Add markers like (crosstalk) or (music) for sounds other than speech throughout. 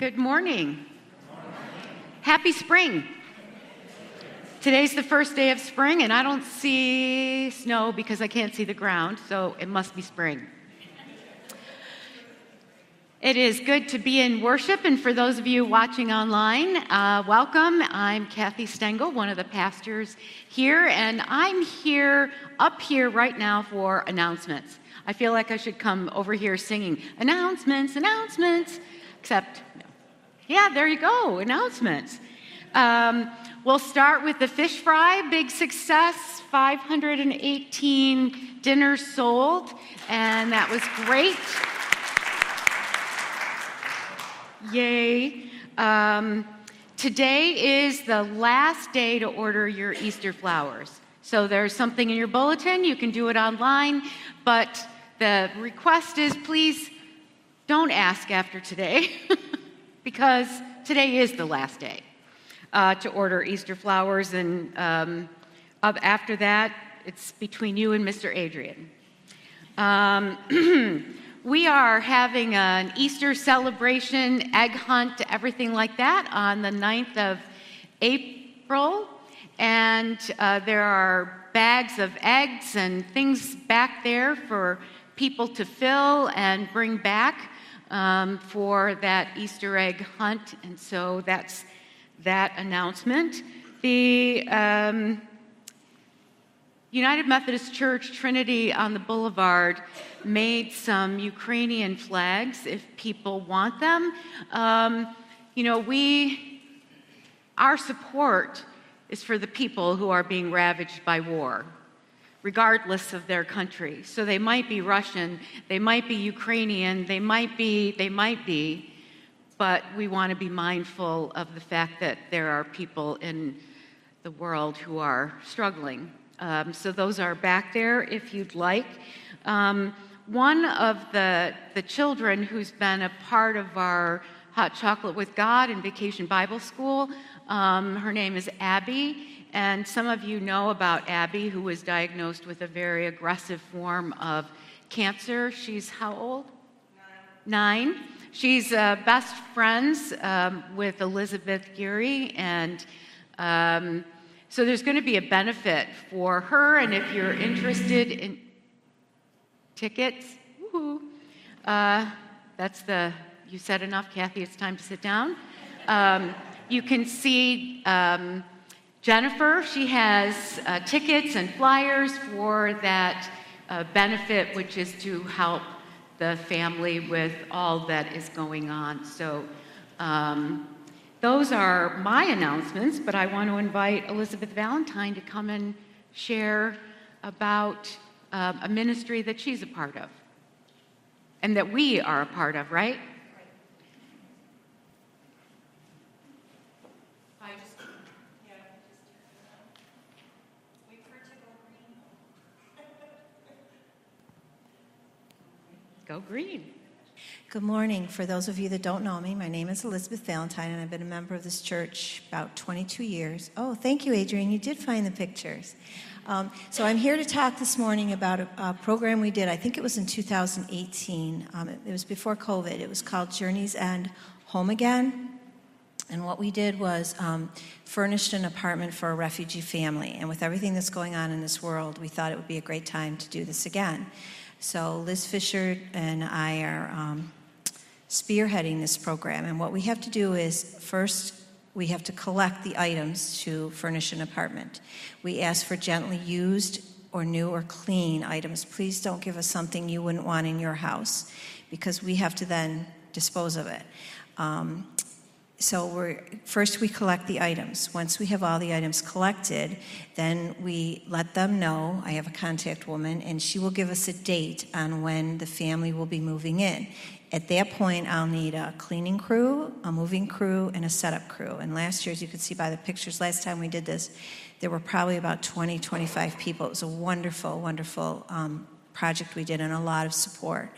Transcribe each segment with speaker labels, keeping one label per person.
Speaker 1: Good morning. Happy spring. Today's the first day of spring, and I don't see snow because I can't see the ground, so it must be spring. It is good to be in worship, and for those of you watching online, uh, welcome. I'm Kathy Stengel, one of the pastors here, and I'm here up here right now for announcements. I feel like I should come over here singing announcements, announcements, except, yeah, there you go, announcements. Um, we'll start with the fish fry, big success, 518 dinners sold, and that was great. Yay. Um, today is the last day to order your Easter flowers. So there's something in your bulletin, you can do it online, but the request is please don't ask after today (laughs) because today is the last day uh, to order Easter flowers, and um, after that, it's between you and Mr. Adrian. Um, (clears throat) We are having an Easter celebration, egg hunt, everything like that on the 9th of April. And uh, there are bags of eggs and things back there for people to fill and bring back um, for that Easter egg hunt. And so that's that announcement. The um, United Methodist Church Trinity on the Boulevard made some Ukrainian flags if people want them. Um, you know, we, our support is for the people who are being ravaged by war, regardless of their country. So they might be Russian, they might be Ukrainian, they might be, they might be, but we want to be mindful of the fact that there are people in the world who are struggling um, so those are back there if you'd like. Um, one of the, the children who's been a part of our Hot Chocolate with God and Vacation Bible School, um, her name is Abby. And some of you know about Abby, who was diagnosed with a very aggressive form of cancer. She's how old? Nine. Nine. She's uh, best friends um, with Elizabeth Geary, and um, so there's going to be a benefit for her, and if you're interested in tickets, uh, that's the, you said enough, Kathy, it's time to sit down. Um, you can see um, Jennifer, she has uh, tickets and flyers for that uh, benefit, which is to help the family with all that is going on. So, um, those are my announcements, but I want to invite Elizabeth Valentine to come and share about uh, a ministry that she's a part of and that we are a part of, right? Go green.
Speaker 2: Good morning. For those of you that don't know me, my name is Elizabeth Valentine, and I've been a member of this church about 22 years. Oh, thank you, Adrian. You did find the pictures. Um, so I'm here to talk this morning about a, a, program we did. I think it was in 2018. Um, it, it was before COVID. It was called Journeys End Home Again. And what we did was um, furnished an apartment for a refugee family. And with everything that's going on in this world, we thought it would be a great time to do this again. So Liz Fisher and I are um, spearheading this program. And what we have to do is first, we have to collect the items to furnish an apartment. We ask for gently used or new or clean items. Please don't give us something you wouldn't want in your house because we have to then dispose of it. Um, so we're, first we collect the items. Once we have all the items collected, then we let them know. I have a contact woman, and she will give us a date on when the family will be moving in. At that point, I'll need a cleaning crew, a moving crew, and a setup crew. And last year, as you can see by the pictures, last time we did this, there were probably about 20, 25 people. It was a wonderful, wonderful um, project we did and a lot of support.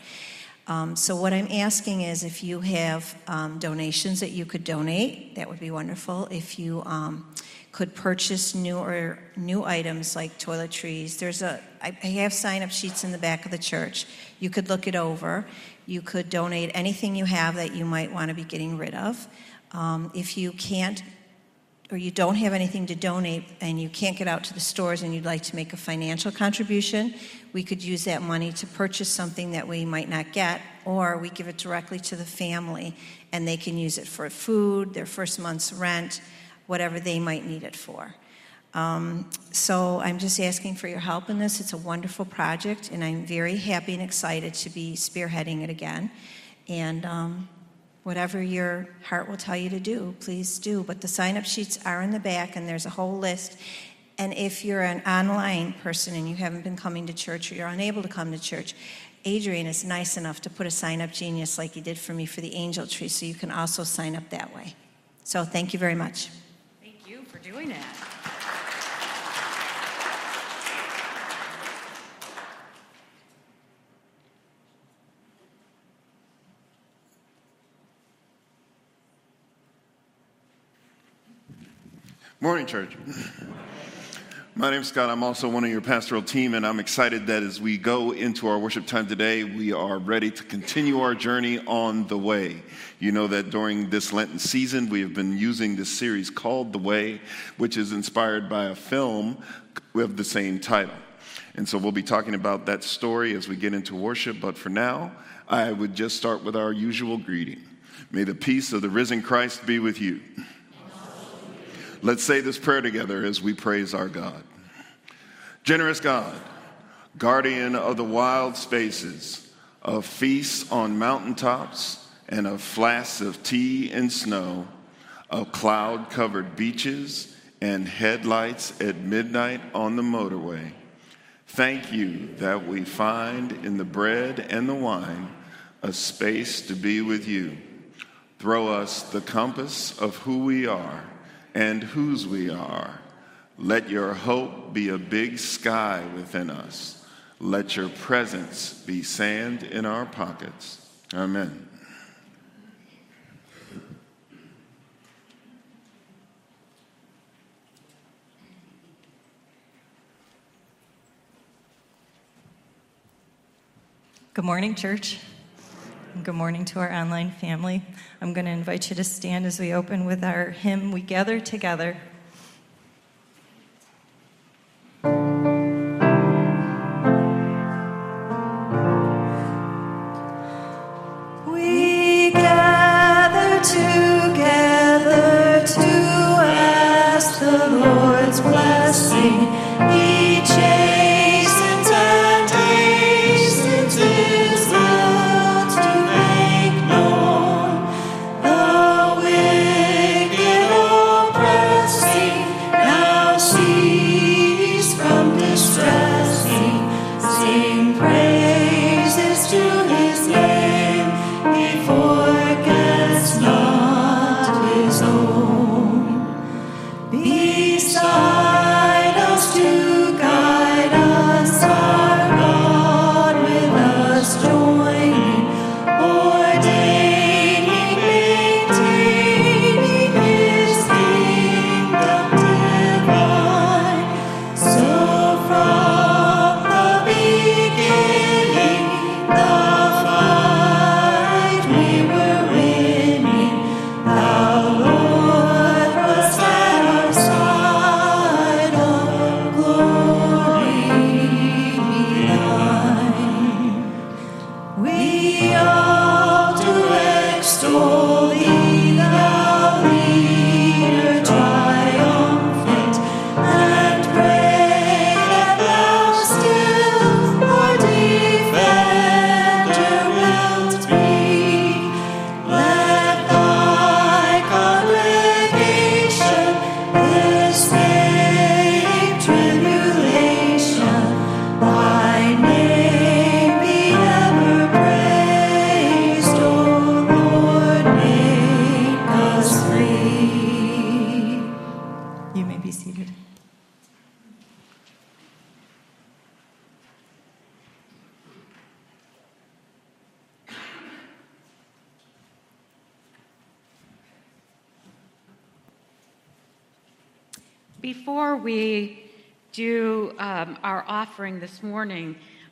Speaker 2: Um, so, what I'm asking is if you have um, donations that you could donate, that would be wonderful. If you um, could purchase new or new items like toiletries. There's a I I have sign-up sheets in the back of the church. You could look it over. You could donate anything you have that you might want to be getting rid of. Um, if you can't or you don't have anything to donate and you can't get out to the stores and you'd like to make a financial contribution, we could use that money to purchase something that we might not get, or we give it directly to the family and they can use it for food, their first month's rent, whatever they might need it for. Um, so I'm just asking for your help in this. It's a wonderful project, and I'm very happy and excited to be spearheading it again. And um, whatever your heart will tell you to do, please do. But the sign up sheets are in the back, and there's a whole list. And if you're an online person and you haven't been coming to church or you're unable to come to church, Adrian is nice enough to put a sign up genius like he did for me for the angel tree, so you can also sign up that way. So thank you very much.
Speaker 1: Thank you for doing that.
Speaker 3: Morning, church. My name's Scott. I'm also one of your pastoral team, and I'm excited that as we go into our worship time today, we are ready to continue our journey on the way. You know that during this Lenten season, we have been using this series called The Way, which is inspired by a film with the same title. And so we'll be talking about that story as we get into worship, but for now, I would just start with our usual greeting. May the peace of the risen Christ be with you. Let's say this prayer together as we praise our God. Generous God, guardian of the wild spaces, of feasts on mountaintops, and of flasks of tea and snow, of cloud covered beaches and headlights at midnight on the motorway. Thank you that we find in the bread and the wine a space to be with you. Throw us the compass of who we are and whose we are. Let your hope be a big sky within us. Let your presence be sand in our pockets. Amen.
Speaker 4: Good morning, church. Good morning to our online family. I'm going to invite you to stand as we open with our hymn, We Gather Together.
Speaker 1: soul.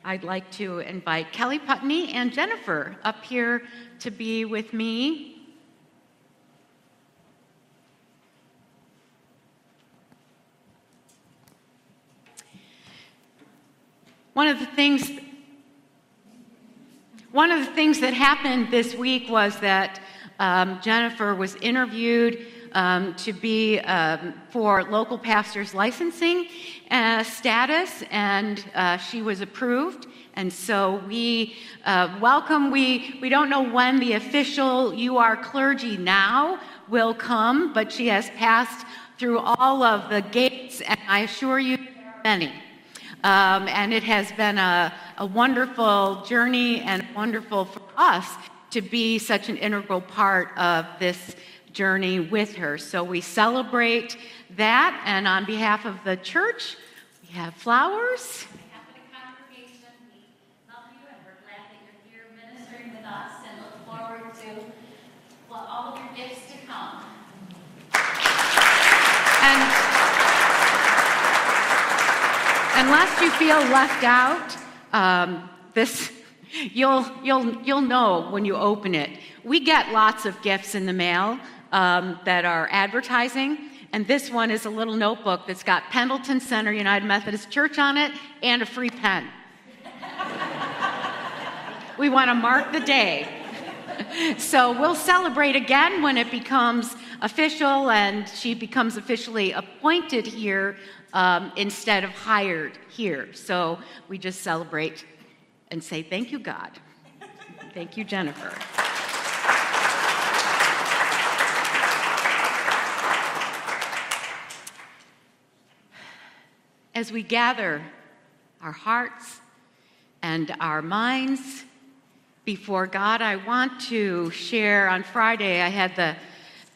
Speaker 1: I'd like to invite Kelly Putney and Jennifer up here to be with me. One of the things one of the things that happened this week was that um, Jennifer was interviewed um, to be um, for local pastors licensing uh, status, and uh, she was approved. And so we uh, welcome. We we don't know when the official "You are clergy now" will come, but she has passed through all of the gates, and I assure you, many. Um, and it has been a, a wonderful journey and wonderful for us to be such an integral part of this journey with her. So we celebrate that, and on behalf of the church, we have flowers.
Speaker 5: all of your gifts to come.
Speaker 1: And unless you feel left out, um, this (laughs) you'll you'll you'll know when you open it. We get lots of gifts in the mail um, that are advertising, and this one is a little notebook that's got Pendleton Center United Methodist Church on it and a free pen. (laughs) we want to mark the day. (laughs) so we'll celebrate again when it becomes official and she becomes officially appointed here um, instead of hired here. So we just celebrate and say, Thank you, God. Thank you, Jennifer. As we gather our hearts and our minds before God, I want to share. On Friday, I had the,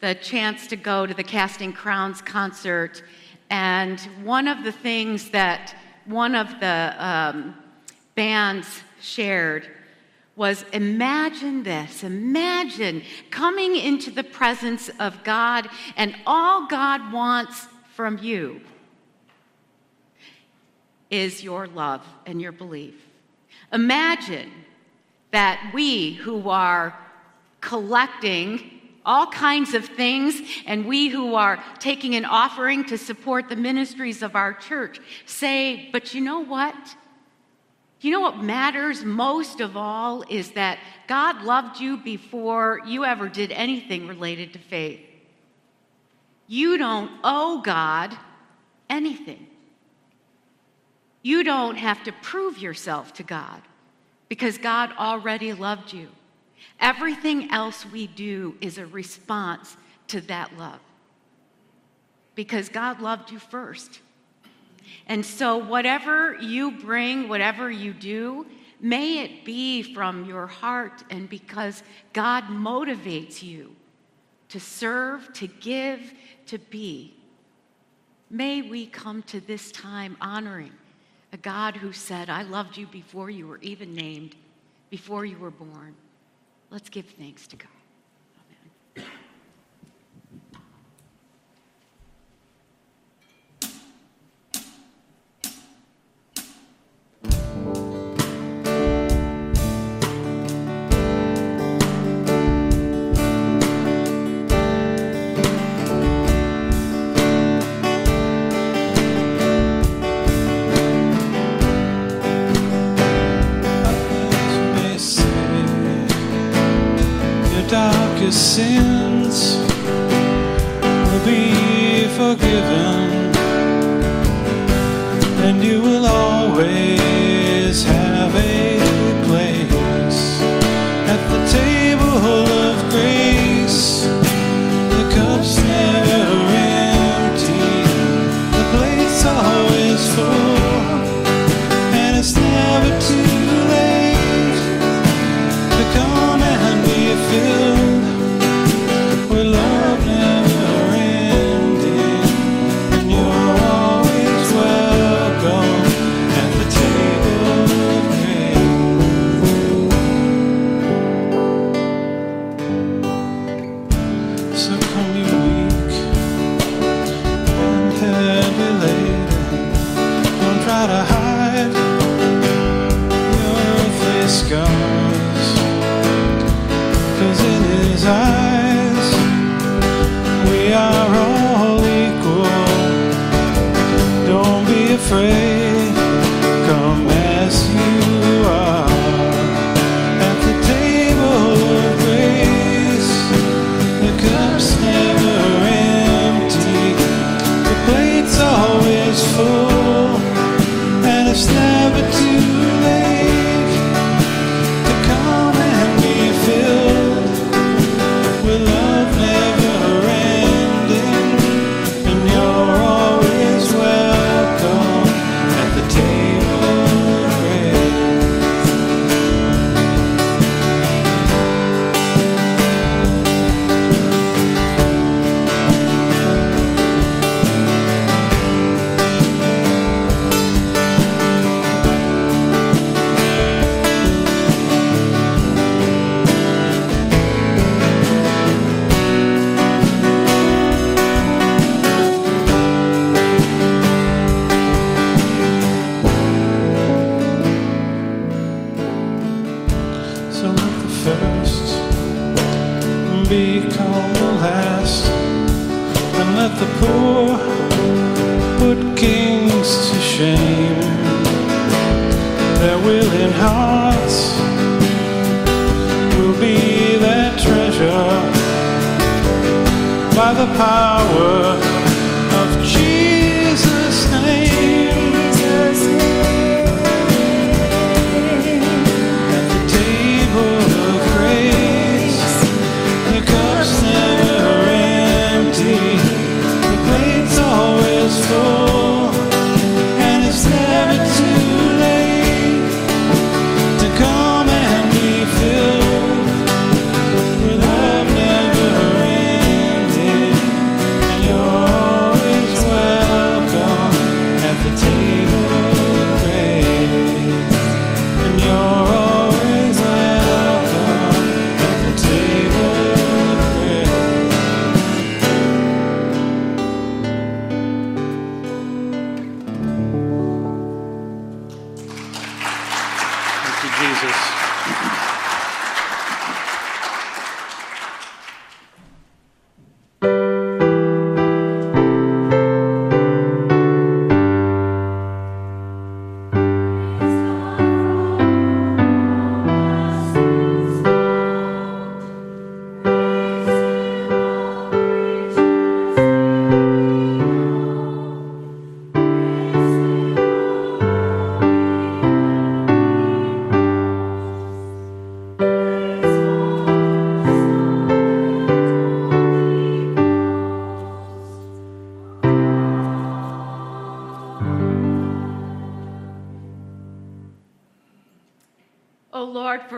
Speaker 1: the chance to go to the Casting Crowns concert and one of the things that one of the um, bands shared was imagine this imagine coming into the presence of God, and all God wants from you is your love and your belief. Imagine that we who are collecting all kinds of things, and we who are taking an offering to support the ministries of our church say, but you know what? You know what matters most of all is that God loved you before you ever did anything related to faith. You don't owe God anything. You don't have to prove yourself to God because God already loved you. Everything else we do is a response to that love because God loved you first. And so, whatever you bring, whatever you do, may it be from your heart and because God motivates you to serve, to give, to be. May we come to this time honoring a God who said, I loved you before you were even named, before you were born. Let's give thanks to God.
Speaker 6: darkest sins is full, and it's never too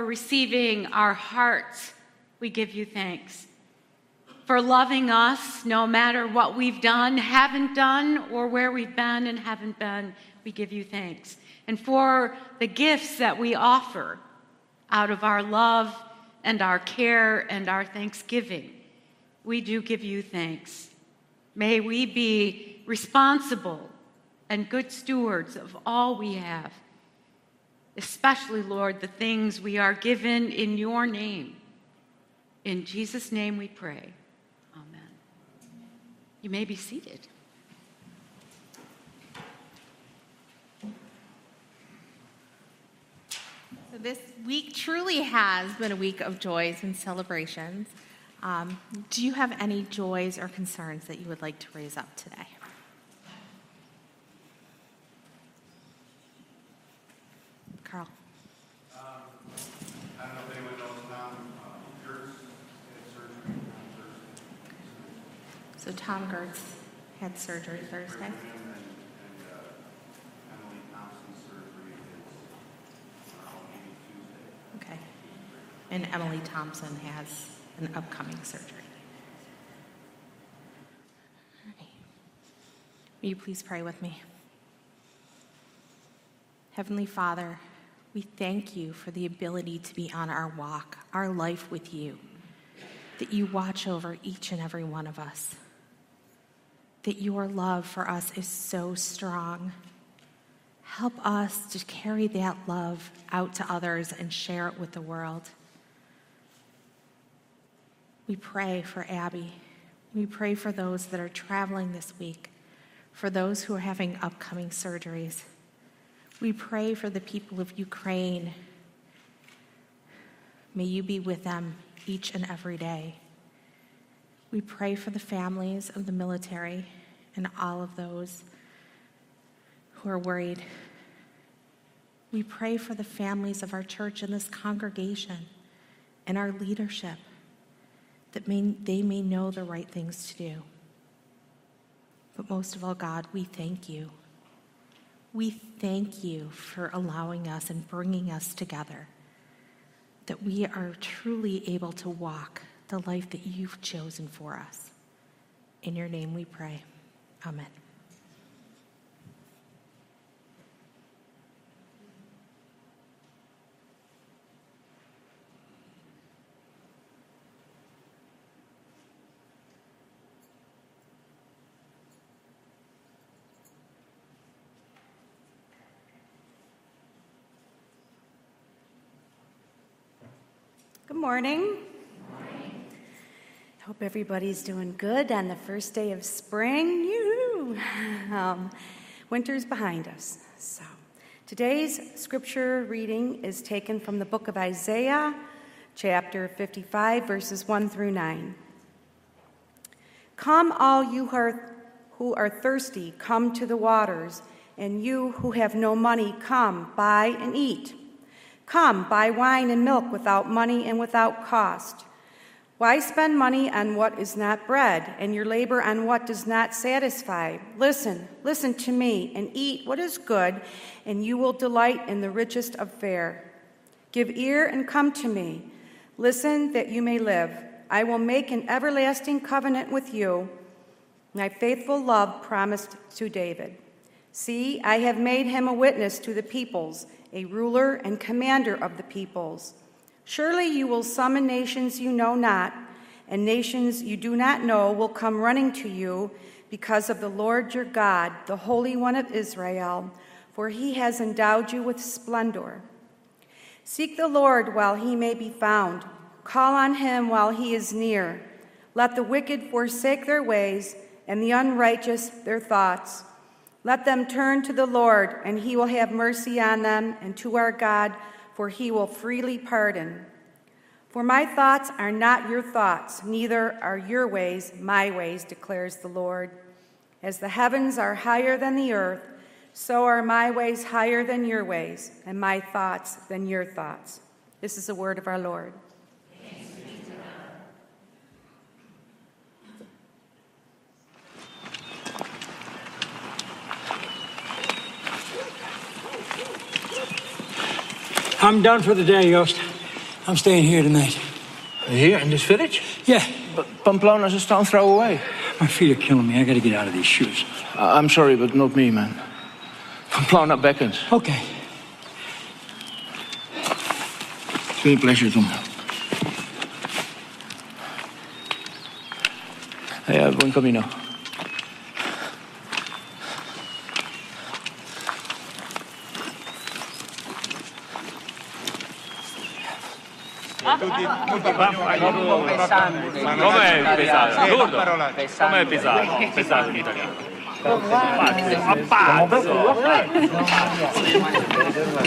Speaker 1: receiving our hearts, we give you thanks. For loving us no matter what we've done, haven't done, or where we've been and haven't been, we give you thanks. And for the gifts that we offer out of our love and our care and our thanksgiving, we do give you thanks. May we be responsible and good stewards of all we have especially, Lord, the things we are given in your name. In Jesus' name we pray. Amen. You may be seated.
Speaker 7: So this week truly has been a week of joys and celebrations. Um, do you have any joys or concerns that you would like to raise up today? Carl.
Speaker 8: I don't know if anyone knows Tom uh, Gertz had surgery on Thursday.
Speaker 7: So Tom Gertz had surgery Thursday. Okay. And Emily Thompson has an upcoming surgery. Will you please pray with me? Heavenly Father, we thank you for the ability to be on our walk, our life with you, that you watch over each and every one of us, that your love for us is so strong. Help us to carry that love out to others and share it with the world. We pray for Abby. We pray for those that are traveling this week, for those who are having upcoming surgeries. We pray for the people of Ukraine. May you be with them each and every day. We pray for the families of the military and all of those who are worried We pray for the families of our church and this congregation and our leadership that may, they may know the right things to do. But most of all, God, we thank you. We thank you for allowing us and bringing us together, that we are truly able to walk the life that you've chosen for us. In your name we pray. Amen.
Speaker 9: Good morning. Hope everybody's doing good on the first day of spring. Yoo-hoo. (laughs) Um, winter's behind us. So, today's scripture reading is taken from the book of Isaiah, chapter 55, verses 1 through 9. Come, all you who are thirsty, come to the waters, and you who have no money, come, buy and eat. Come, buy wine and milk without money and without cost. Why spend money on what is not bread, and your labor on what does not satisfy? Listen, listen to me, and eat what is good, and you will delight in the richest of fare. Give ear and come to me. Listen that you may live. I will make an everlasting covenant with you, my faithful love promised to David. See, I have made him a witness to the peoples a ruler and commander of the peoples. Surely you will summon nations you know not, and nations you do not know will come running to you because of the Lord your God, the Holy One of Israel, for he has endowed you with splendor. Seek the Lord while he may be found, call on him while he is near. Let the wicked forsake their ways, and the unrighteous their thoughts. Let them turn to the Lord, and he will have mercy on them, and to our God, for he will freely pardon. For my thoughts are not your thoughts, neither are your ways my ways, declares the Lord. As the heavens are higher than the earth, so are my ways higher than your ways, and my thoughts than your thoughts. This is the word of our Lord.
Speaker 10: I'm done for the day, Joost. I'm staying here tonight.
Speaker 6: Here in this village?
Speaker 10: Yeah,
Speaker 6: But Pamplona's a stone throw away.
Speaker 10: my feet are killing me. I gotta get out of these shoes.
Speaker 6: Uh, I'm sorry, but not me, man. Pamplona beckons.
Speaker 10: Okay.
Speaker 6: It's been a pleasure, Tom. Hey, uh, buen camino.
Speaker 11: Com'è pesato? Lurdo? Com'è pesato? Pesato in italiano. Appazzo!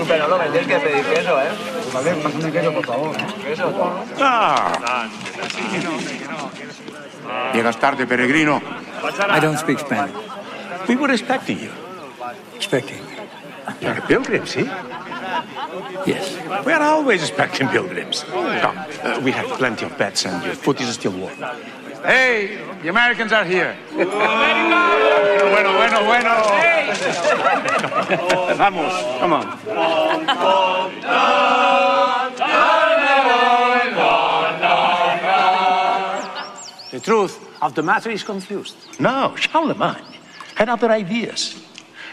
Speaker 12: Pero lo vendéis que pedir queso, ¿eh? Vale, pásame queso, por favor. Queso.
Speaker 11: Ah!
Speaker 13: Llegas tarde, peregrino.
Speaker 10: I don't speak Spanish.
Speaker 13: We were expecting you.
Speaker 10: Expecting.
Speaker 13: You're a pilgrim, see?
Speaker 10: Yes.
Speaker 13: We are always expecting pilgrims. Come, uh, we have plenty of beds and your foot is still warm. Hey, the Americans are here. bueno, bueno, bueno. Vamos, come on.
Speaker 12: The truth of the matter is confused.
Speaker 13: No, Charlemagne had other ideas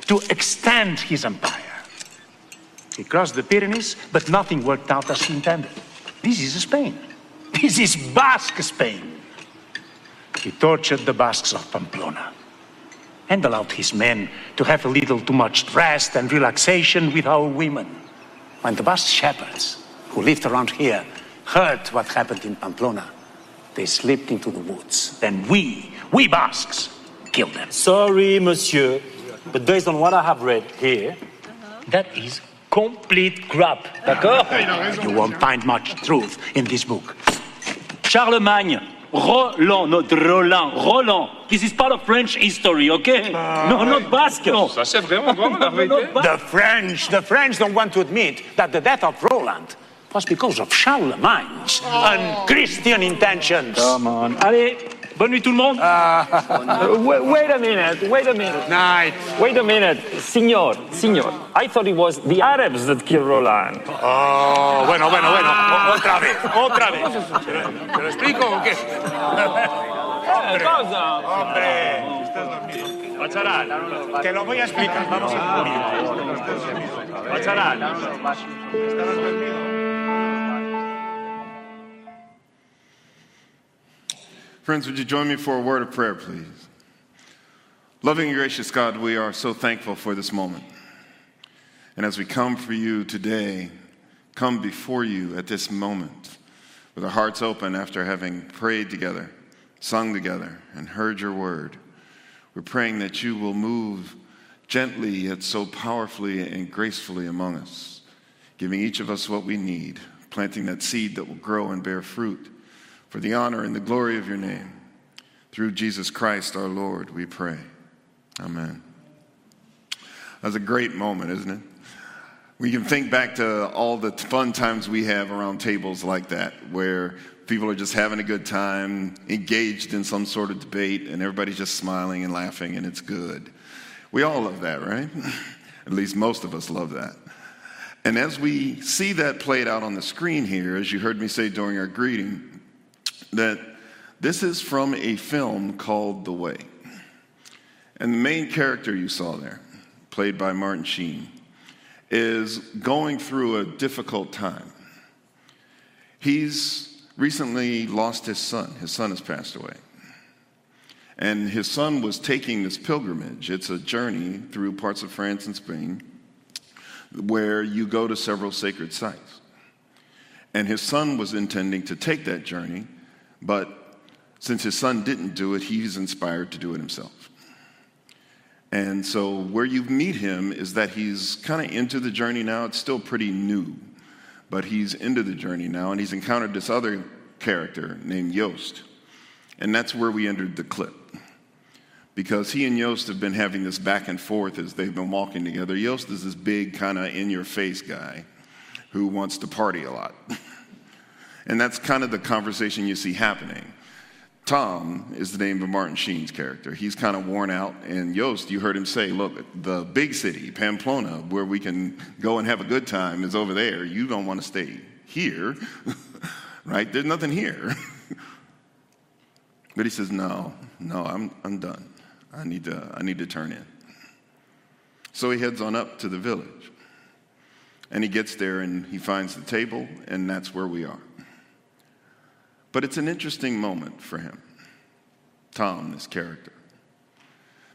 Speaker 13: to extend his empire. He crossed the Pyrenees, but nothing worked out as he intended. This is Spain. (laughs) This is Basque Spain. He tortured the Basques of Pamplona and allowed his men to have a little too much rest and relaxation with our women.
Speaker 12: When the Basque shepherds who lived around here heard what happened in Pamplona, they slipped into the woods.
Speaker 13: Then we, we Basques, killed them.
Speaker 11: Sorry, monsieur, but based on what I have read here,
Speaker 13: That is
Speaker 11: complete crap. D'accord? (laughs)
Speaker 13: You won't find much truth in this book.
Speaker 11: Charlemagne Roland, not Roland. Roland. This is part of French history, okay? Ah, no, not Basque. No.
Speaker 14: Ça, c'est vraiment vraiment la vérité.
Speaker 12: The French, the French don't want to admit that the death of Roland was because of Charlemagne's oh. and Christian intentions.
Speaker 11: Come on. Allez, bonne nuit tout le monde.
Speaker 15: Uh, wait, wait a minute, wait a minute.
Speaker 12: Night.
Speaker 15: Wait a minute. Signor, signor. I thought it was the Arabs that killed Roland.
Speaker 12: Oh, bueno, bueno, bueno. O- otra vez, otra vez. ¿Te lo explico o qué? Hombre,
Speaker 15: cosa?
Speaker 12: hombre. Pacharán, te lo voy a explicar. Vamos a ah. morir.
Speaker 11: Pacharán.
Speaker 3: Friends, would you join me for a word of prayer, please? Loving and gracious God, we are so thankful for this moment. And as we come for you today, come before you at this moment with our hearts open after having prayed together, sung together, and heard your word. We're praying that you will move gently yet so powerfully and gracefully among us, giving each of us what we need, planting that seed that will grow and bear fruit for the honor and the glory of your name. Through Jesus Christ our Lord, we pray. Amen. That's a great moment, isn't it? We can think back to all the fun times we have around tables like that, where people are just having a good time, engaged in some sort of debate, and everybody's just smiling and laughing, and it's good. We all love that, right? (laughs) At least most of us love that. And as we see that played out on the screen here, as you heard me say during our greeting, that this is from a film called The Way. And the main character you saw there, played by Martin Sheen, is going through a difficult time. He's recently lost his son. His son has passed away. And his son was taking this pilgrimage. It's a journey through parts of France and Spain where you go to several sacred sites. And his son was intending to take that journey, but since his son didn't do it, he's inspired to do it himself. And so, where you meet him is that he's kind of into the journey now. It's still pretty new, but he's into the journey now, and he's encountered this other character named Joost. And that's where we entered the clip. Because he and Joost have been having this back and forth as they've been walking together. Joost is this big, kind of in your face guy who wants to party a lot. (laughs) and that's kind of the conversation you see happening. Tom is the name of Martin Sheen's character. He's kind of worn out. And Joost, you heard him say, Look, the big city, Pamplona, where we can go and have a good time, is over there. You don't want to stay here, (laughs) right? There's nothing here. (laughs) but he says, No, no, I'm, I'm done. I need, to, I need to turn in. So he heads on up to the village. And he gets there and he finds the table, and that's where we are. But it's an interesting moment for him, Tom, this character,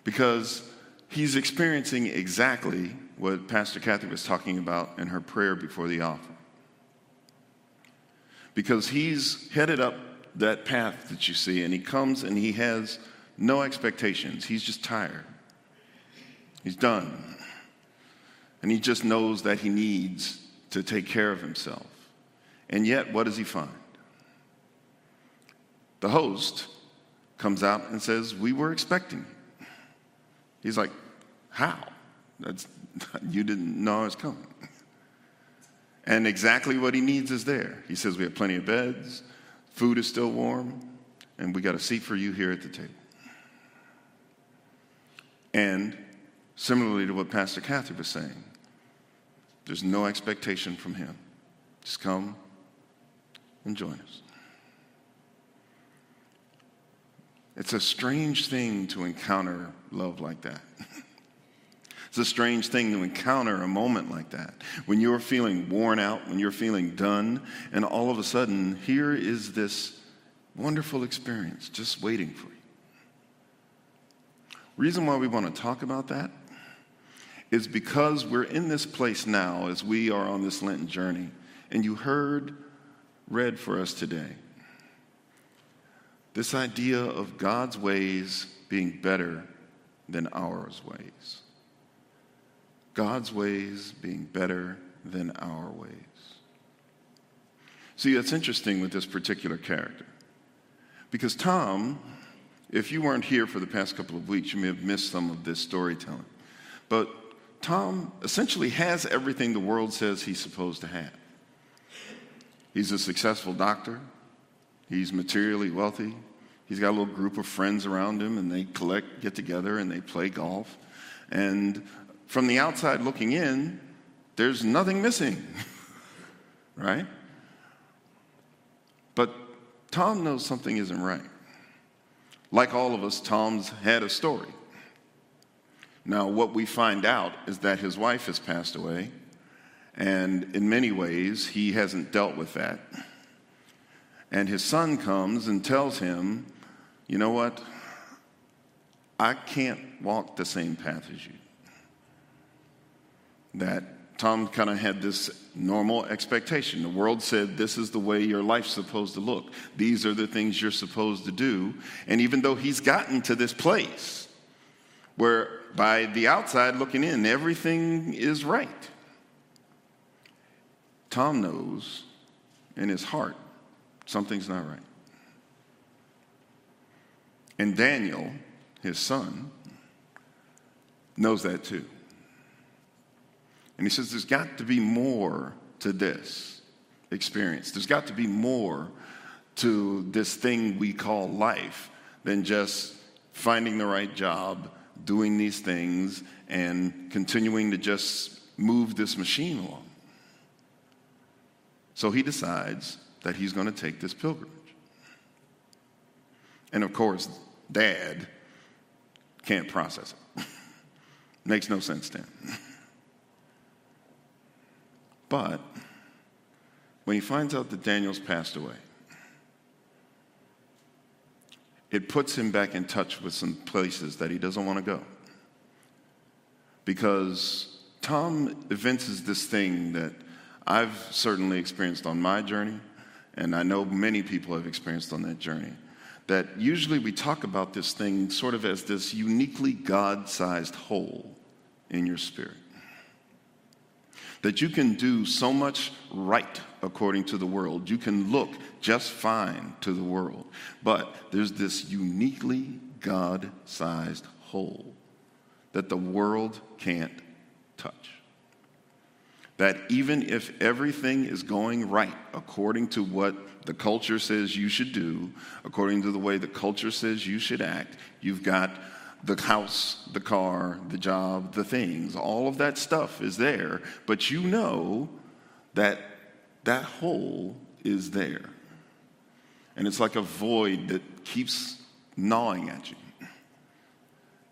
Speaker 3: because he's experiencing exactly what Pastor Kathy was talking about in her prayer before the offering. Because he's headed up that path that you see, and he comes and he has no expectations. He's just tired. He's done. And he just knows that he needs to take care of himself. And yet, what does he find? The host comes out and says, We were expecting you. He's like, How? That's, (laughs) you didn't know I was coming. And exactly what he needs is there. He says, We have plenty of beds, food is still warm, and we got a seat for you here at the table. And similarly to what Pastor Catherine was saying, there's no expectation from him. Just come and join us. It's a strange thing to encounter love like that. (laughs) It's a strange thing to encounter a moment like that when you're feeling worn out, when you're feeling done, and all of a sudden, here is this wonderful experience just waiting for you. Reason why we want to talk about that is because we're in this place now as we are on this Lenten journey, and you heard read for us today this idea of God's ways being better than ours ways. God's ways being better than our ways. See, that's interesting with this particular character Because Tom, if you weren't here for the past couple of weeks, you may have missed some of this storytelling. But Tom essentially has everything the world says he's supposed to have. He's a successful doctor, he's materially wealthy, he's got a little group of friends around him, and they collect, get together, and they play golf. And from the outside looking in, there's nothing missing, (laughs) right? But Tom knows something isn't right. Like all of us, Tom's had a story. Now, what we find out is that his wife has passed away, and in many ways, he hasn't dealt with that. And his son comes and tells him, You know what? I can't walk the same path as you. That Tom kind of had this normal expectation. The world said, This is the way your life's supposed to look. These are the things you're supposed to do. And even though he's gotten to this place where, by the outside looking in, everything is right, Tom knows in his heart something's not right. And Daniel, his son, knows that too. And he says, There's got to be more to this experience. There's got to be more to this thing we call life than just finding the right job, doing these things, and continuing to just move this machine along. So he decides that he's going to take this pilgrimage. And of course, dad can't process it. (laughs) Makes no sense to him. (laughs) But when he finds out that Daniel's passed away, it puts him back in touch with some places that he doesn't want to go. Because Tom evinces this thing that I've certainly experienced on my journey, and I know many people have experienced on that journey. That usually we talk about this thing sort of as this uniquely God sized hole in your spirit that you can do so much right according to the world. You can look just fine to the world. But there's this uniquely God sized hole that the world can't touch. That even if everything is going right according to what the culture says you should do, according to the way the culture says you should act, you've got the house, the car, the job, the things, all of that stuff is there, but you know that that hole is there. And it's like a void that keeps gnawing at you.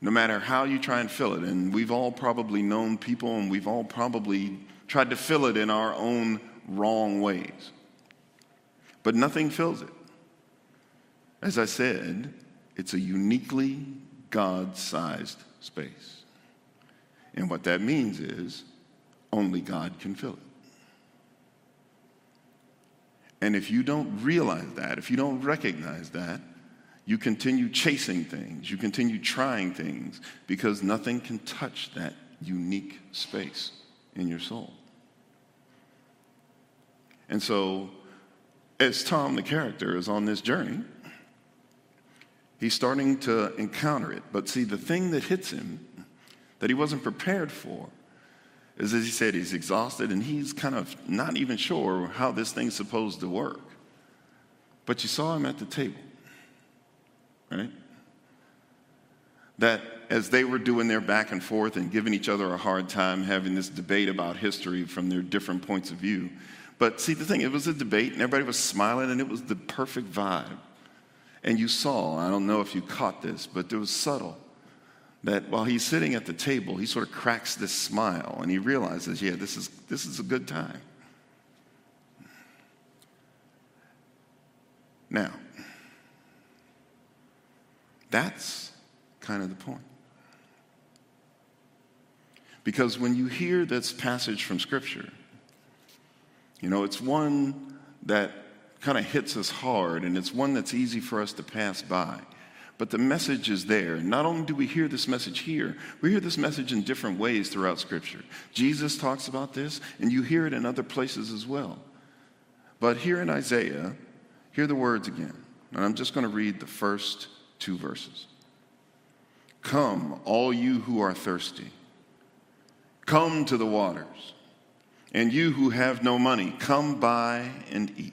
Speaker 3: No matter how you try and fill it, and we've all probably known people and we've all probably tried to fill it in our own wrong ways. But nothing fills it. As I said, it's a uniquely God sized space. And what that means is only God can fill it. And if you don't realize that, if you don't recognize that, you continue chasing things, you continue trying things because nothing can touch that unique space in your soul. And so, as Tom, the character, is on this journey, he's starting to encounter it. But see, the thing that hits him that he wasn't prepared for is, as he said, he's exhausted and he's kind of not even sure how this thing's supposed to work. But you saw him at the table, right? That as they were doing their back and forth and giving each other a hard time, having this debate about history from their different points of view. But see, the thing, it was a debate and everybody was smiling and it was the perfect vibe. And you saw, I don't know if you caught this, but it was subtle that while he's sitting at the table, he sort of cracks this smile and he realizes, yeah, this is, this is a good time. Now, that's kind of the point. Because when you hear this passage from Scripture, you know, it's one that kind of hits us hard, and it's one that's easy for us to pass by. But the message is there. Not only do we hear this message here, we hear this message in different ways throughout Scripture. Jesus talks about this, and you hear it in other places as well. But here in Isaiah, hear the words again. And I'm just going to read the first two verses. Come, all you who are thirsty, come to the waters. And you who have no money, come buy and eat.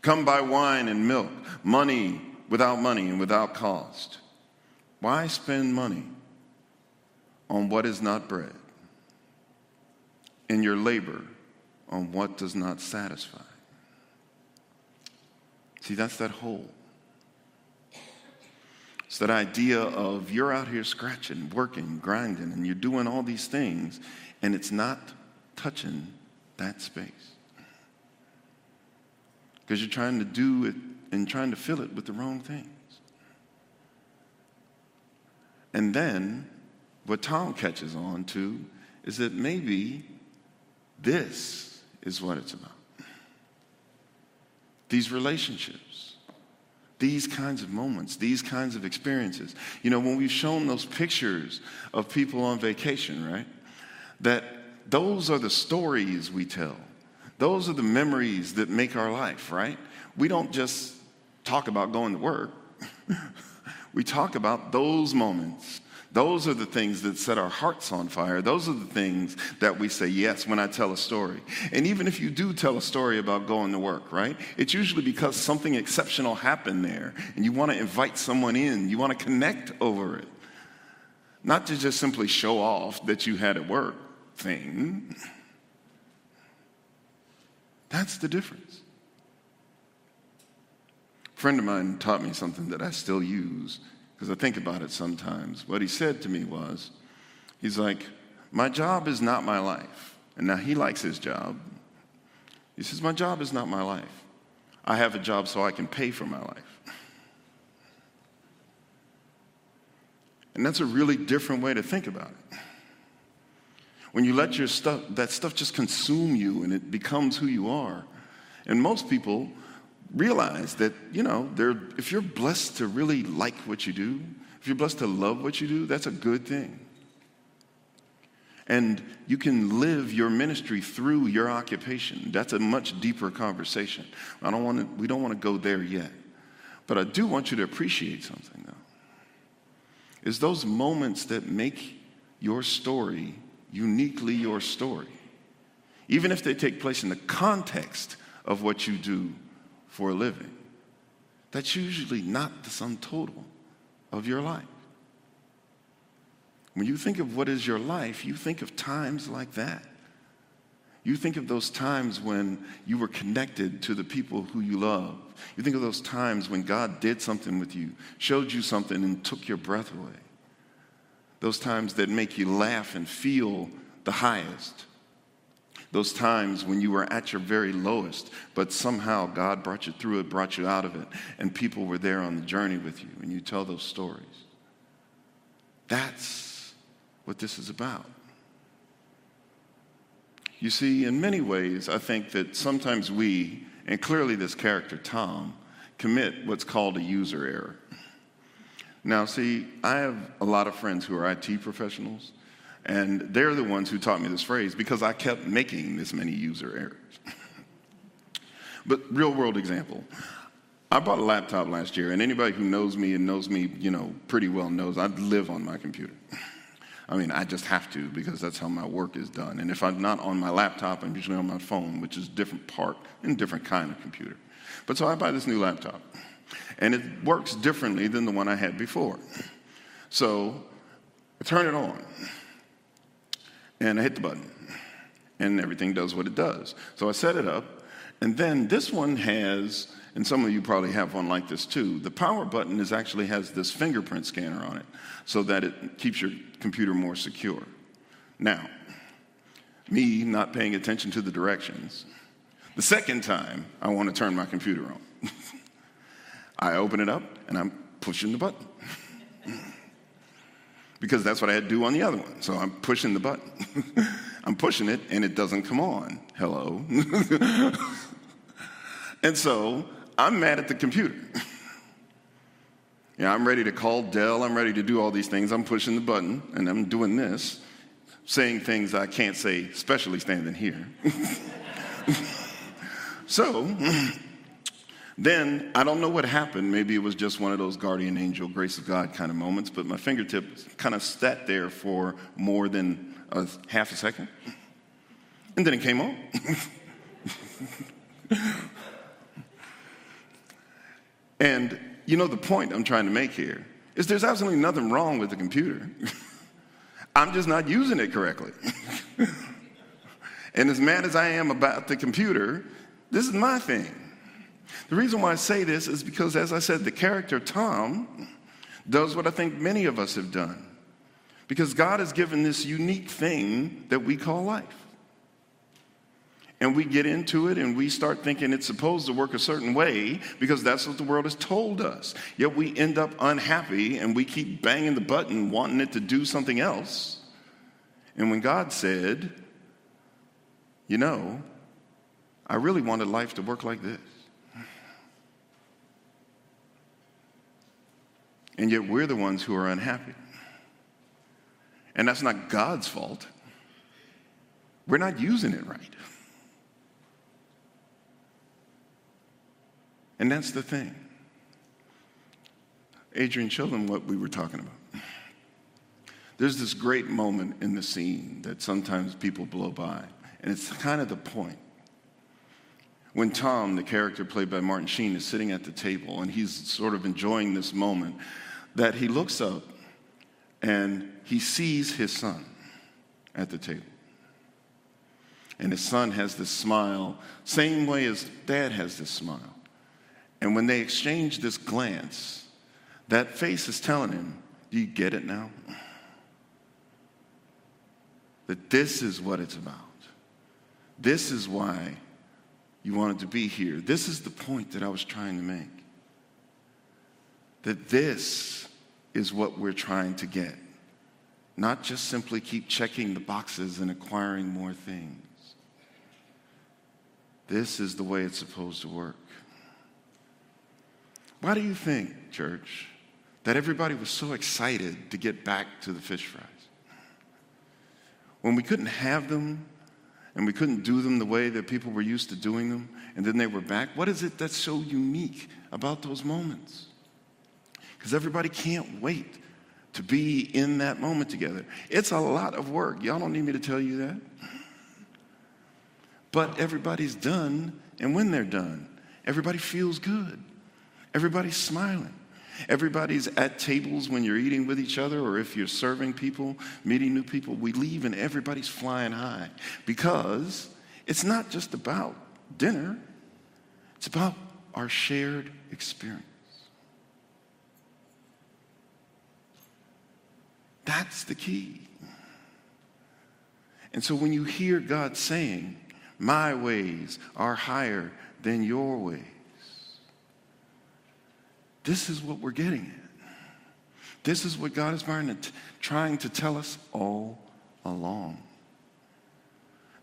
Speaker 3: Come buy wine and milk, money without money and without cost. Why spend money on what is not bread, and your labor on what does not satisfy? See, that's that hole. It's that idea of you're out here scratching, working, grinding, and you're doing all these things, and it's not touching that space. Because you're trying to do it and trying to fill it with the wrong things. And then what Tom catches on to is that maybe this is what it's about. These relationships, these kinds of moments, these kinds of experiences. You know, when we've shown those pictures of people on vacation, right? That those are the stories we tell. Those are the memories that make our life, right? We don't just talk about going to work. (laughs) we talk about those moments. Those are the things that set our hearts on fire. Those are the things that we say yes when I tell a story. And even if you do tell a story about going to work, right? It's usually because something exceptional happened there and you want to invite someone in, you want to connect over it. Not to just simply show off that you had at work thing. That's the difference. A friend of mine taught me something that I still use because I think about it sometimes. What he said to me was, he's like, My job is not my life. And now he likes his job. He says, My job is not my life. I have a job so I can pay for my life. And that's a really different way to think about it. When you let your stuff, that stuff just consume you and it becomes who you are. And most people realize that, you know, if you're blessed to really like what you do, if you're blessed to love what you do, that's a good thing. And you can live your ministry through your occupation. That's a much deeper conversation. I don't want to, we don't want to go there yet. But I do want you to appreciate something, though. Is those moments that make your story uniquely your story, even if they take place in the context of what you do for a living. That's usually not the sum total of your life. When you think of what is your life, you think of times like that. You think of those times when you were connected to the people who you love. You think of those times when God did something with you, showed you something, and took your breath away. Those times that make you laugh and feel the highest. Those times when you were at your very lowest, but somehow God brought you through it, brought you out of it, and people were there on the journey with you, and you tell those stories. That's what this is about. You see, in many ways, I think that sometimes we, and clearly this character, Tom, commit what's called a user error. Now, see, I have a lot of friends who are IT professionals, and they're the ones who taught me this phrase because I kept making this many user errors. (laughs) but real world example. I bought a laptop last year, and anybody who knows me and knows me, you know, pretty well knows I live on my computer. (laughs) I mean, I just have to because that's how my work is done. And if I'm not on my laptop, I'm usually on my phone, which is a different part and different kind of computer. But so I buy this new laptop, and it works differently than the one I had before. So I turn it on, and I hit the button, and everything does what it does. So I set it up, and then this one has, and some of you probably have one like this too. The power button is actually has this fingerprint scanner on it, so that it keeps your computer more secure. Now, me not paying attention to the directions. The second time I want to turn my computer on, (laughs) I open it up and I'm pushing the button. (laughs) because that's what I had to do on the other one. So I'm pushing the button. (laughs) I'm pushing it and it doesn't come on. Hello. (laughs) and so I'm mad at the computer. Yeah, I'm ready to call Dell. I'm ready to do all these things. I'm pushing the button and I'm doing this, saying things I can't say, especially standing here. so (clears throat) Then I don't know what happened. Maybe it was just one of those guardian angel, grace of God kind of moments, but my fingertip kind of sat there for more than a half a second. And then it came on. (laughs) and you know, the point I'm trying to make here is there's absolutely nothing wrong with the computer. (laughs) I'm just not using it correctly. (laughs) and as mad as I am about the computer, this is my thing. The reason why I say this is because, as I said, the character Tom does what I think many of us have done. Because God has given this unique thing that we call life. And we get into it and we start thinking it's supposed to work a certain way because that's what the world has told us. Yet we end up unhappy and we keep banging the button wanting it to do something else. And when God said, you know, I really wanted life to work like this. And yet we're the ones who are unhappy. And that's not God's fault. We're not using it right. And that's the thing. Adrian, them what we were talking about. There's this great moment in the scene that sometimes people blow by, and it's kind of the point. When Tom, the character played by Martin Sheen, is sitting at the table and he's sort of enjoying this moment, that he looks up and he sees his son at the table. And his son has this smile, same way as dad has this smile. And when they exchange this glance, that face is telling him, Do you get it now? That this is what it's about. This is why you wanted to be here. This is the point that I was trying to make. That this is what we're trying to get. Not just simply keep checking the boxes and acquiring more things. This is the way it's supposed to work. Why do you think, church, that everybody was so excited to get back to the fish fries? When we couldn't have them and we couldn't do them the way that people were used to doing them, and then they were back, what is it that's so unique about those moments? Because everybody can't wait to be in that moment together. It's a lot of work. Y'all don't need me to tell you that. But everybody's done, and when they're done, everybody feels good. Everybody's smiling. Everybody's at tables when you're eating with each other, or if you're serving people, meeting new people. We leave and everybody's flying high because it's not just about dinner, it's about our shared experience. That's the key. And so when you hear God saying, My ways are higher than your ways, this is what we're getting at. This is what God is trying to tell us all along.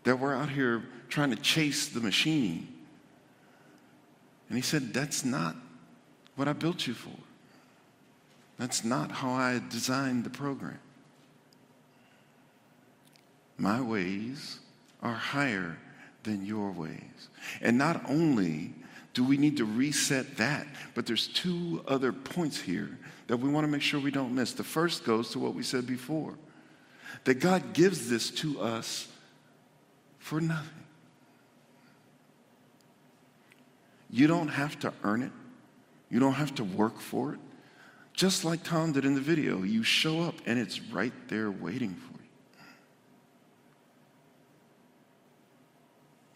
Speaker 3: That we're out here trying to chase the machine. And he said, That's not what I built you for. That's not how I designed the program. My ways are higher than your ways. And not only do we need to reset that? But there's two other points here that we want to make sure we don't miss. The first goes to what we said before that God gives this to us for nothing. You don't have to earn it, you don't have to work for it. Just like Tom did in the video, you show up and it's right there waiting for you.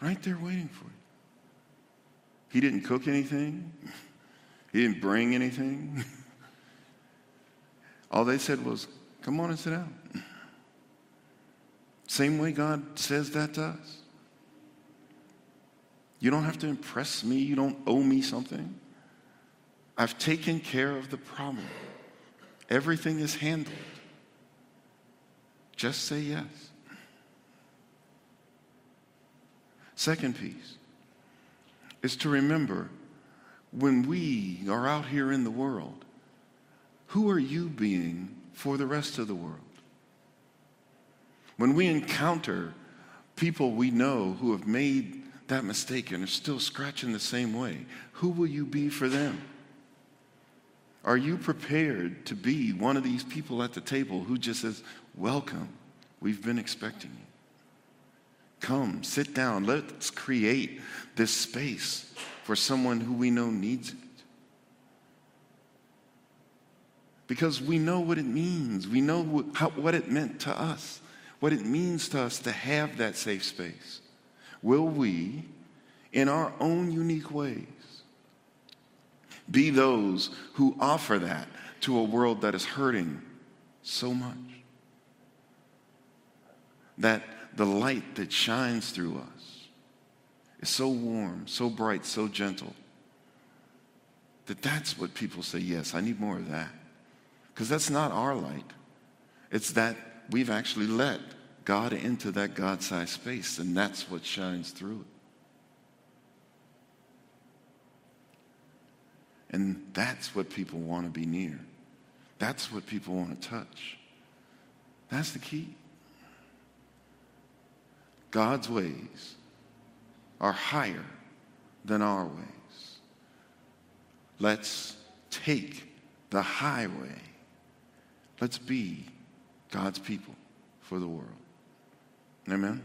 Speaker 3: Right there waiting for you. He didn't cook anything, (laughs) he didn't bring anything. (laughs) All they said was, Come on and sit down. (laughs) Same way God says that to us. You don't have to impress me, you don't owe me something. I've taken care of the problem. Everything is handled. Just say yes. Second piece is to remember when we are out here in the world, who are you being for the rest of the world? When we encounter people we know who have made that mistake and are still scratching the same way, who will you be for them? Are you prepared to be one of these people at the table who just says, Welcome, we've been expecting you? Come, sit down. Let's create this space for someone who we know needs it. Because we know what it means. We know what, it meant to us, what it means to us to have that safe space. Will we, in our own unique ways, be those who offer that to a world that is hurting so much? That the light that shines through us is so warm, so bright, so gentle, that that's what people say, yes, I need more of that. Because that's not our light. It's that we've actually let God into that God sized space, and that's what shines through it. And that's what people want to be near. That's what people want to touch. That's the key. God's ways are higher than our ways. Let's take the highway. Let's be God's people for the world. Amen.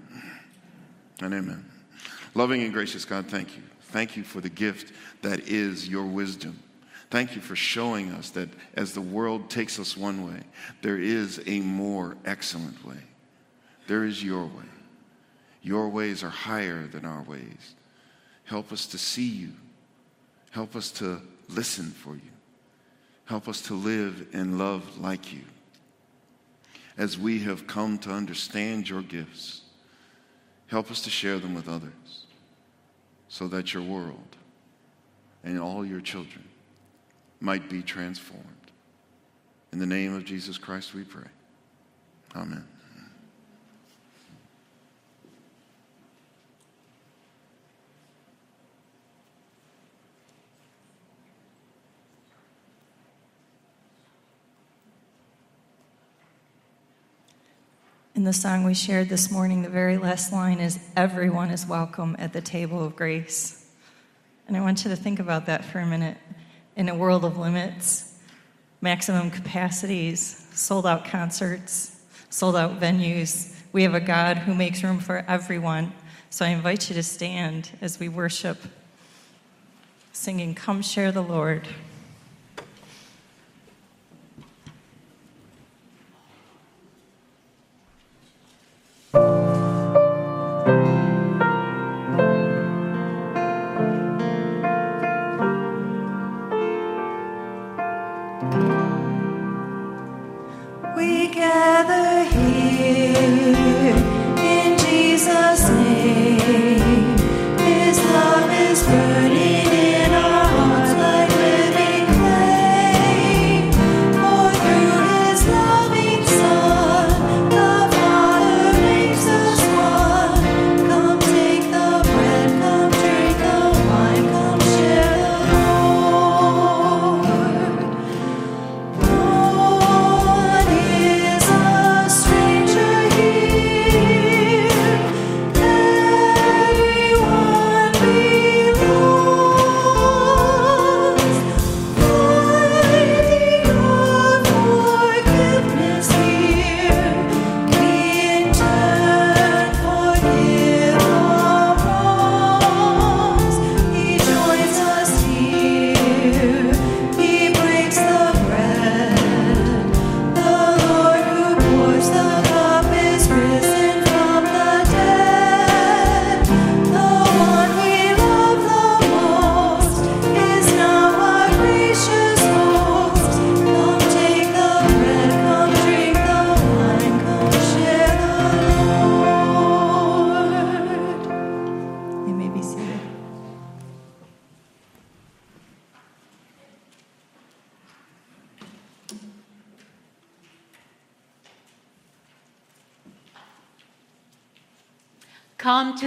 Speaker 3: And amen. Loving and gracious God, thank you. Thank you for the gift that is your wisdom. Thank you for showing us that as the world takes us one way, there is a more excellent way. There is your way. Your ways are higher than our ways. Help us to see you. Help us to listen for you. Help us to live and love like you. As we have come to understand your gifts, help us to share them with others so that your world and all your children might be transformed. In the name of Jesus Christ, we pray. Amen.
Speaker 4: In the song we shared this morning, the very last line is Everyone is welcome at the table of grace. And I want you to think about that for a minute. In a world of limits, maximum capacities, sold out concerts, sold out venues, we have a God who makes room for everyone. So I invite you to stand as we worship, singing, Come Share the Lord.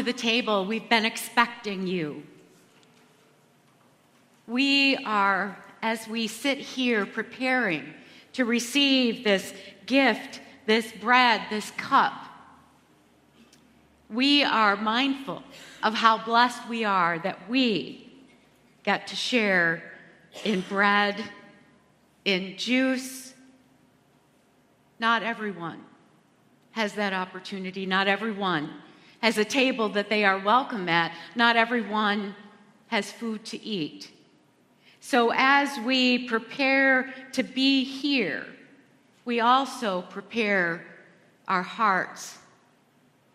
Speaker 16: The
Speaker 1: table. We've been expecting you. We are, as we sit here preparing to receive this gift, this bread, this cup, we are mindful of how blessed we are that we get to share in bread, in juice. Not everyone has that opportunity. Not everyone has a table that they are welcome at. Not everyone has food to eat. So, as we prepare to be here, we also prepare our hearts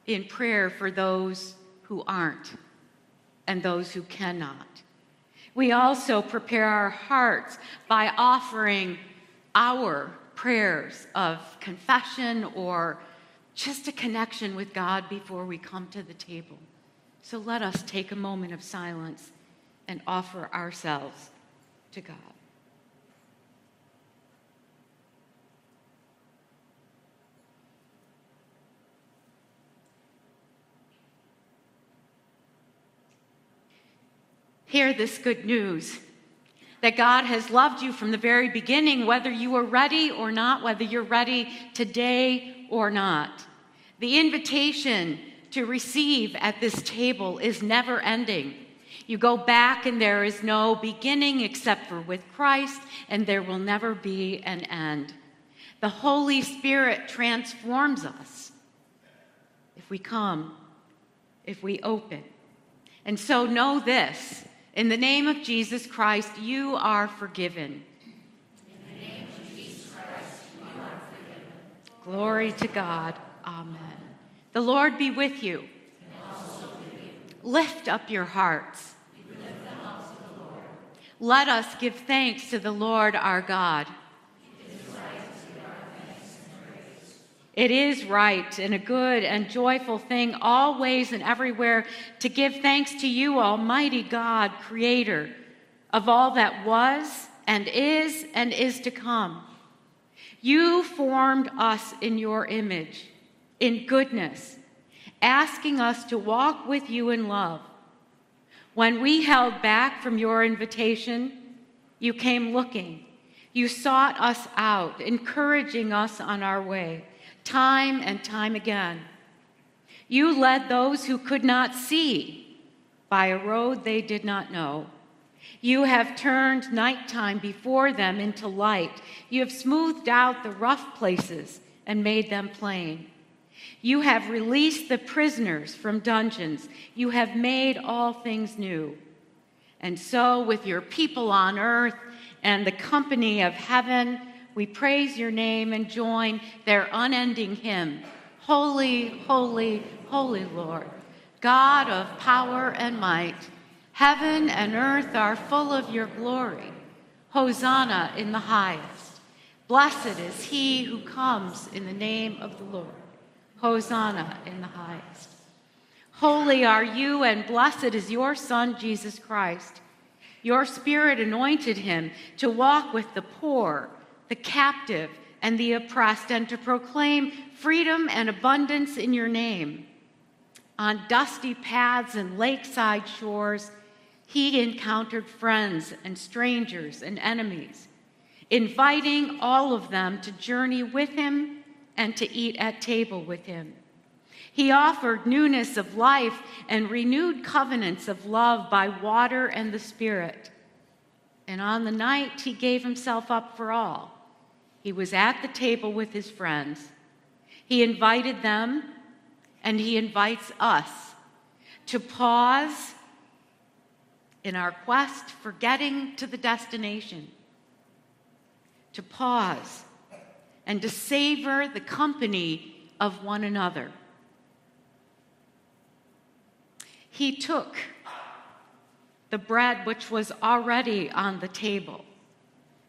Speaker 1: in prayer for those who aren't and those who cannot. We also prepare our hearts by offering our prayers of confession or just a connection with God before we come to the table. So let us take a moment of silence and offer ourselves to God. Hear this good news that God has loved you from the very beginning, whether you were ready or not, whether you're ready today or not. The invitation to receive at this table is never ending. You go back, and there is no beginning except for with Christ, and there will never be an end. The Holy Spirit transforms us if we come, if we open. And so know this in the name of Jesus Christ, you are forgiven.
Speaker 5: In the name of Jesus Christ, you are forgiven.
Speaker 1: Glory to God. Amen. The Lord be with you.
Speaker 5: With you.
Speaker 1: Lift up your hearts.
Speaker 5: Up.
Speaker 1: Let us give thanks to the Lord our God.
Speaker 5: It is right and
Speaker 1: a good and joyful thing, always and everywhere, to give thanks to you, Almighty God, Creator of all that was and is and is to come. You formed us in your image, in goodness, asking us to walk with you in love. When we held back from your invitation, you came looking. You sought us out, encouraging us on our way, time and time again. You led those who could not see by a road they did not know. You have turned nighttime before them into light. You have smoothed out the rough places and made them plain. You have released the prisoners from dungeons. You have made all things new. And so, with your people on earth and the company of heaven, we praise your name and join their unending hymn Holy, holy, holy Lord, God of power and might. Heaven and earth are full of your glory. Hosanna in the highest. Blessed is he who comes in the name of the Lord. Hosanna in the highest. Holy are you, and blessed is your Son, Jesus Christ. Your Spirit anointed him to walk with the poor, the captive, and the oppressed, and to proclaim freedom and abundance in your name. On dusty paths and lakeside shores, he encountered friends and strangers and enemies, inviting all of them to journey with him and to eat at table with him. He offered newness of life and renewed covenants of love by water and the Spirit. And on the night he gave himself up for all, he was at the table with his friends. He invited them, and he invites us to pause in our quest for getting to the destination, to pause and to savor the company of one another. He took the bread which was already on the table,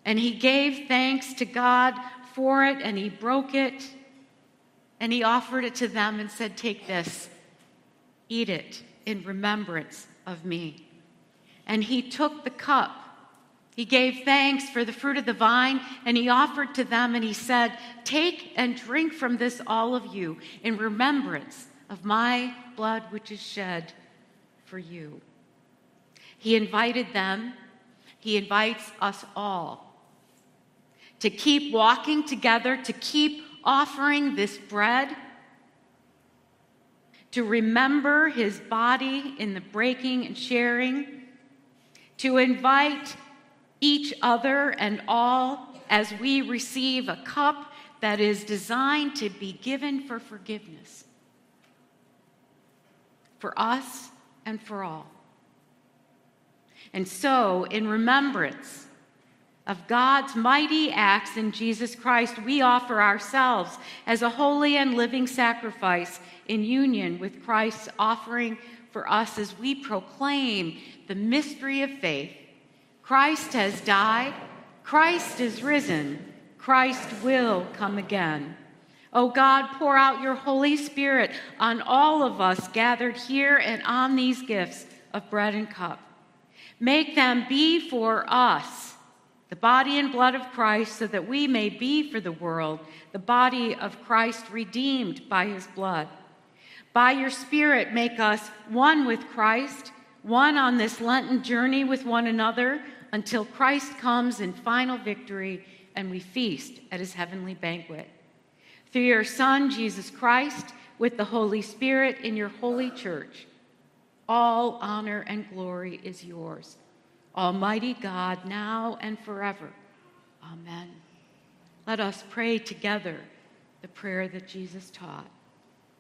Speaker 1: and he gave thanks to God for it, and he broke it, and he offered it to them and said, Take this, eat it in remembrance of me. And he took the cup. He gave thanks for the fruit of the vine, and he offered to them, and he said, Take and drink from this, all of you, in remembrance of my blood which is shed for you. He invited them, he invites us all to keep walking together, to keep offering this bread, to remember his body in the breaking and sharing, to invite each other and all as we receive a cup that is designed to be given for forgiveness for us and for all. And so, in remembrance of God's mighty acts in Jesus Christ, we offer ourselves as a holy and living sacrifice in union with Christ's offering for us as we proclaim the mystery of faith. Christ has died, Christ is risen, Christ will come again. O God, pour out your Holy Spirit on all of us gathered here and on these gifts of bread and cup. Make them be for us the body and blood of Christ, so that we may be for the world the body of Christ redeemed by his blood. By your Spirit, make us one with Christ, one on this Lenten journey with one another until Christ comes in final victory and we feast at his heavenly banquet. Through your Son, Jesus Christ, with the Holy Spirit in your holy church, all honor and glory is yours. Almighty God, now and forever. Amen. Let us pray together the prayer that Jesus taught.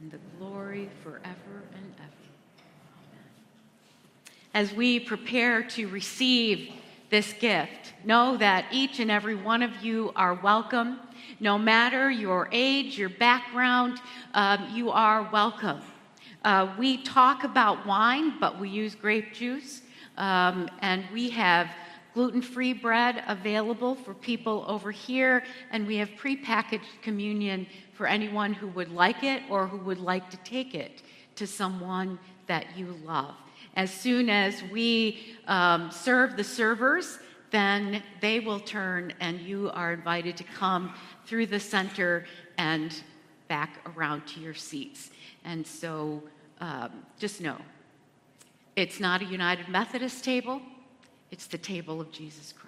Speaker 1: and the glory forever and ever. Amen. As we prepare to receive this gift, know that each and every one of you are welcome. No matter your age, your background, um, you are welcome. Uh, we talk about wine, but we use grape juice, um, and we have gluten free bread available for people over here, and we have prepackaged communion for anyone who would like it or who would like to take it to someone that you love. As soon as we um, serve the servers, then they will turn, and you are invited to come through the center and back around to your seats. And so um, just know it's not a United Methodist table, it's the table of Jesus Christ.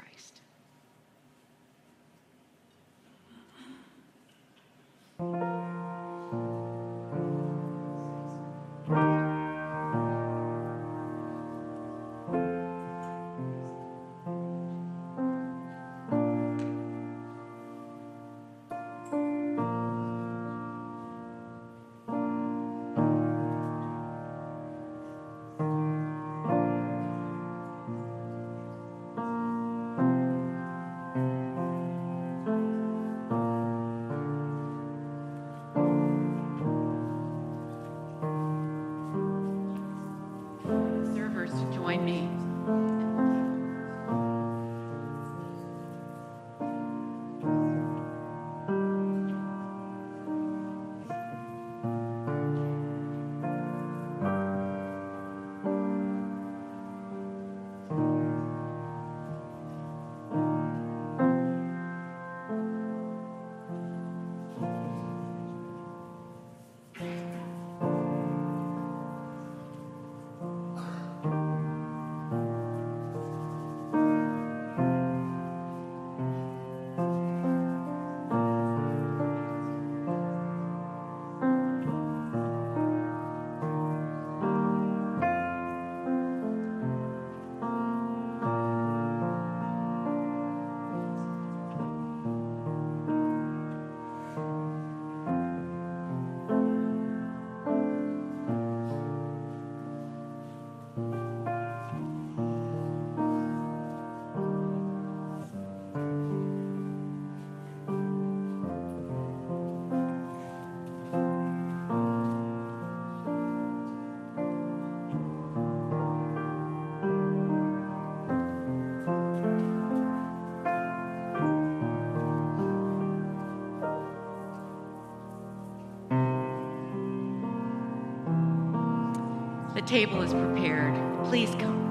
Speaker 1: The table is prepared. Please come.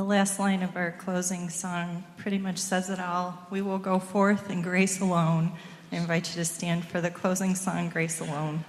Speaker 4: The last line of our closing song pretty much says it all. We will go forth in grace alone. I invite you to stand for the closing song, Grace Alone.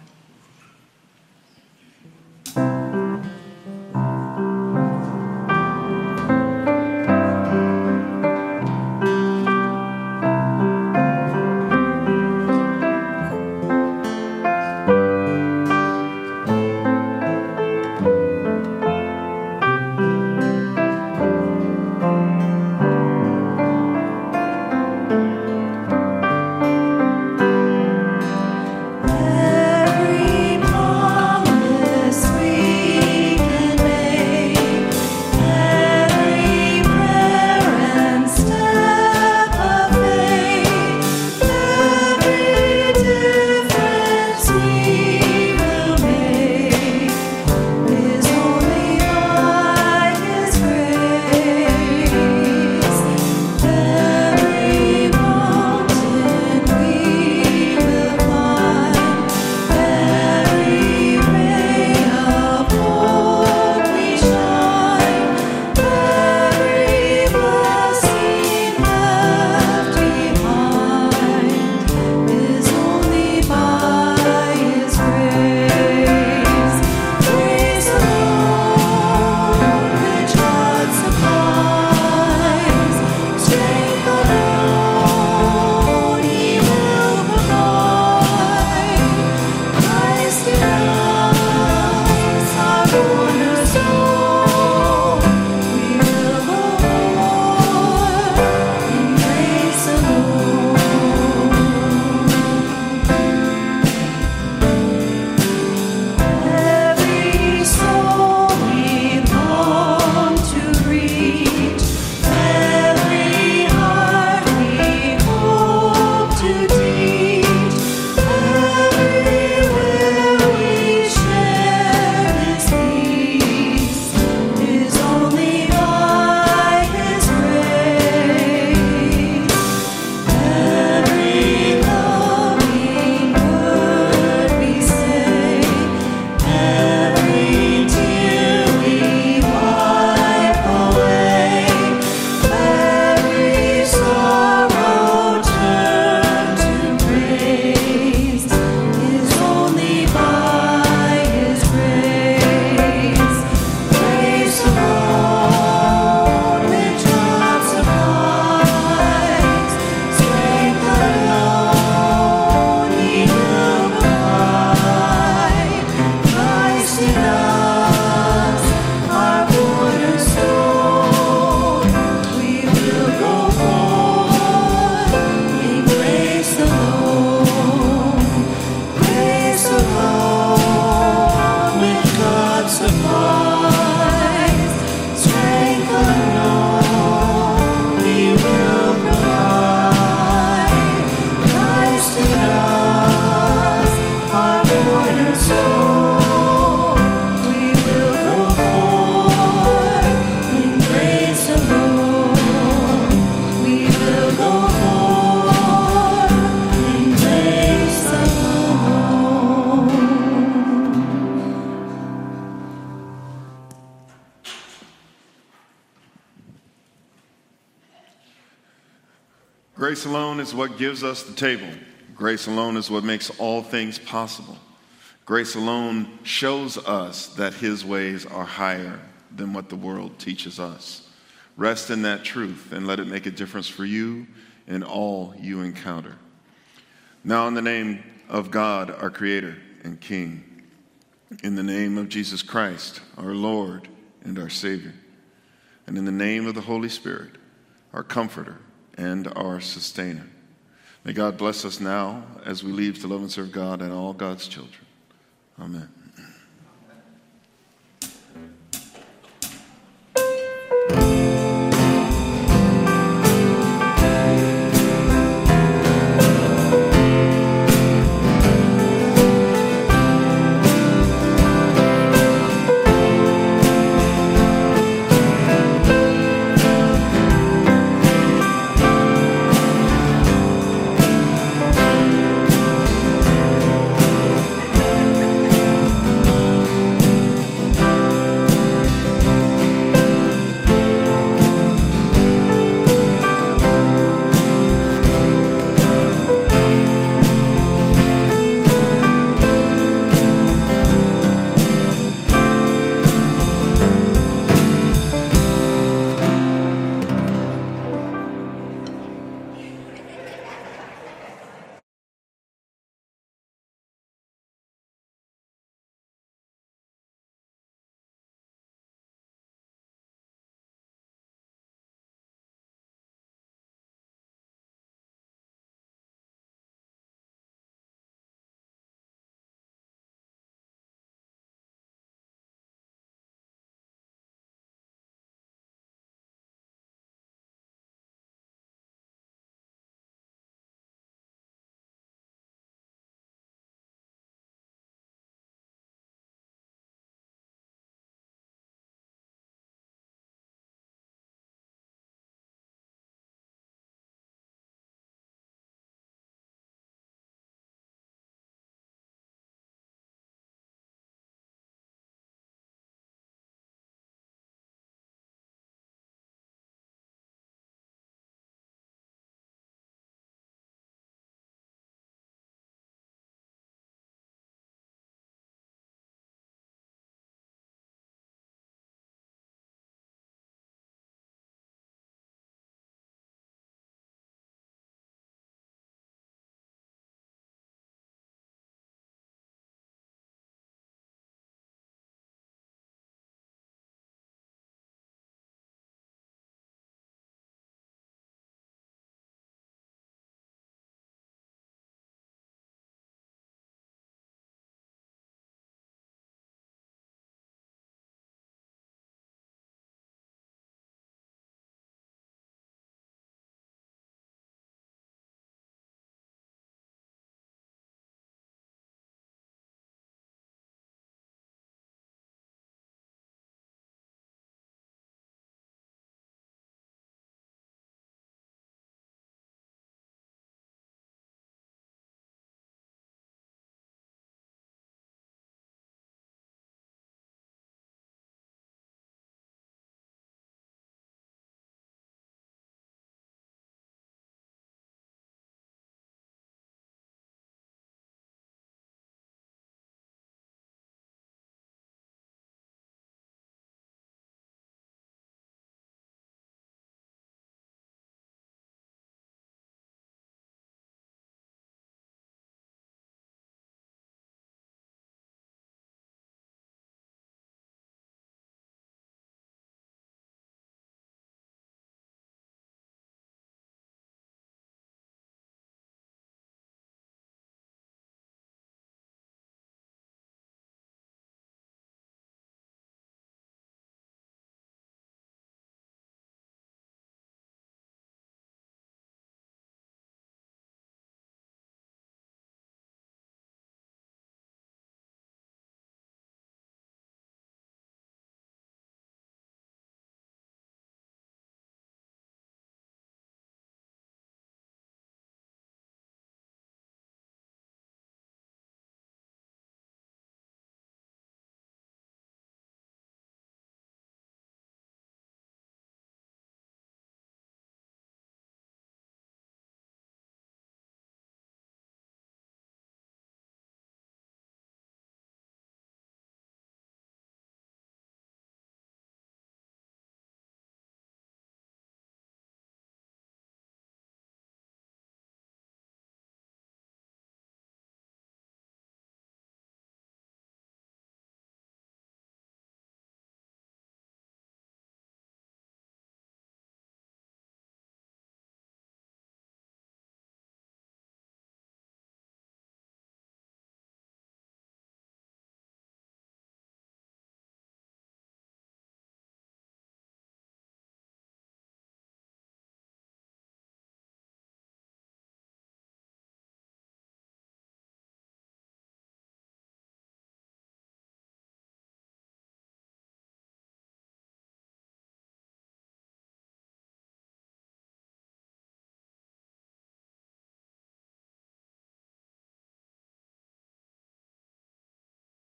Speaker 3: Gives us the table. Grace alone is what makes all things possible. Grace alone shows us that His ways are higher than what the world teaches us. Rest in that truth and let it make a difference for you and all you encounter. Now, in the name of God, our Creator and King, in the name of Jesus Christ, our Lord and our Savior, and in the name of the Holy Spirit, our Comforter and our Sustainer. May God bless us now as we leave to love and serve God and all God's children. Amen.